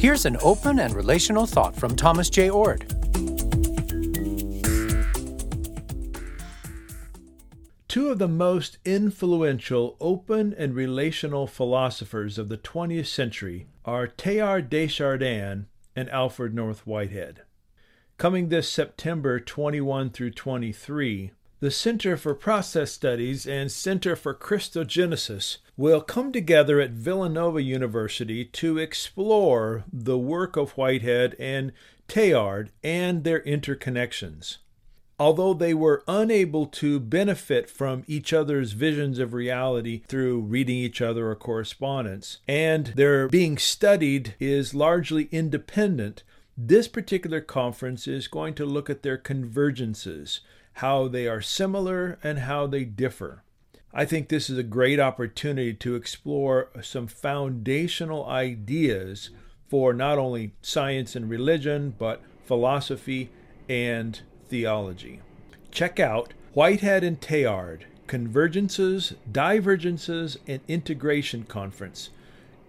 Here's an open and relational thought from Thomas J. Oord. Two of the most influential open and relational philosophers of the 20th century are Teilhard de Chardin and Alfred North Whitehead. Coming this September 21 through 23, the Center for Process Studies and Center for Christogenesis will come together at Villanova University to explore the work of Whitehead and Teilhard and their interconnections. Although they were unable to benefit from each other's visions of reality through reading each other or correspondence, and their being studied is largely independent, this particular conference is going to look at their convergences, how they are similar and how they differ. I think this is a great opportunity to explore some foundational ideas for not only science and religion, but philosophy and theology. Check out Whitehead and Teilhard Convergences, Divergences, and Integration Conference,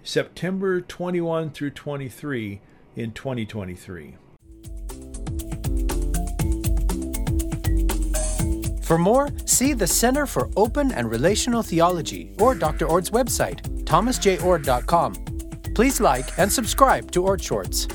September 21 through 23 in 2023. For more, see the Center for Open and Relational Theology or Dr. Oord's website, thomasjoord.com. Please like and subscribe to Oord Shorts.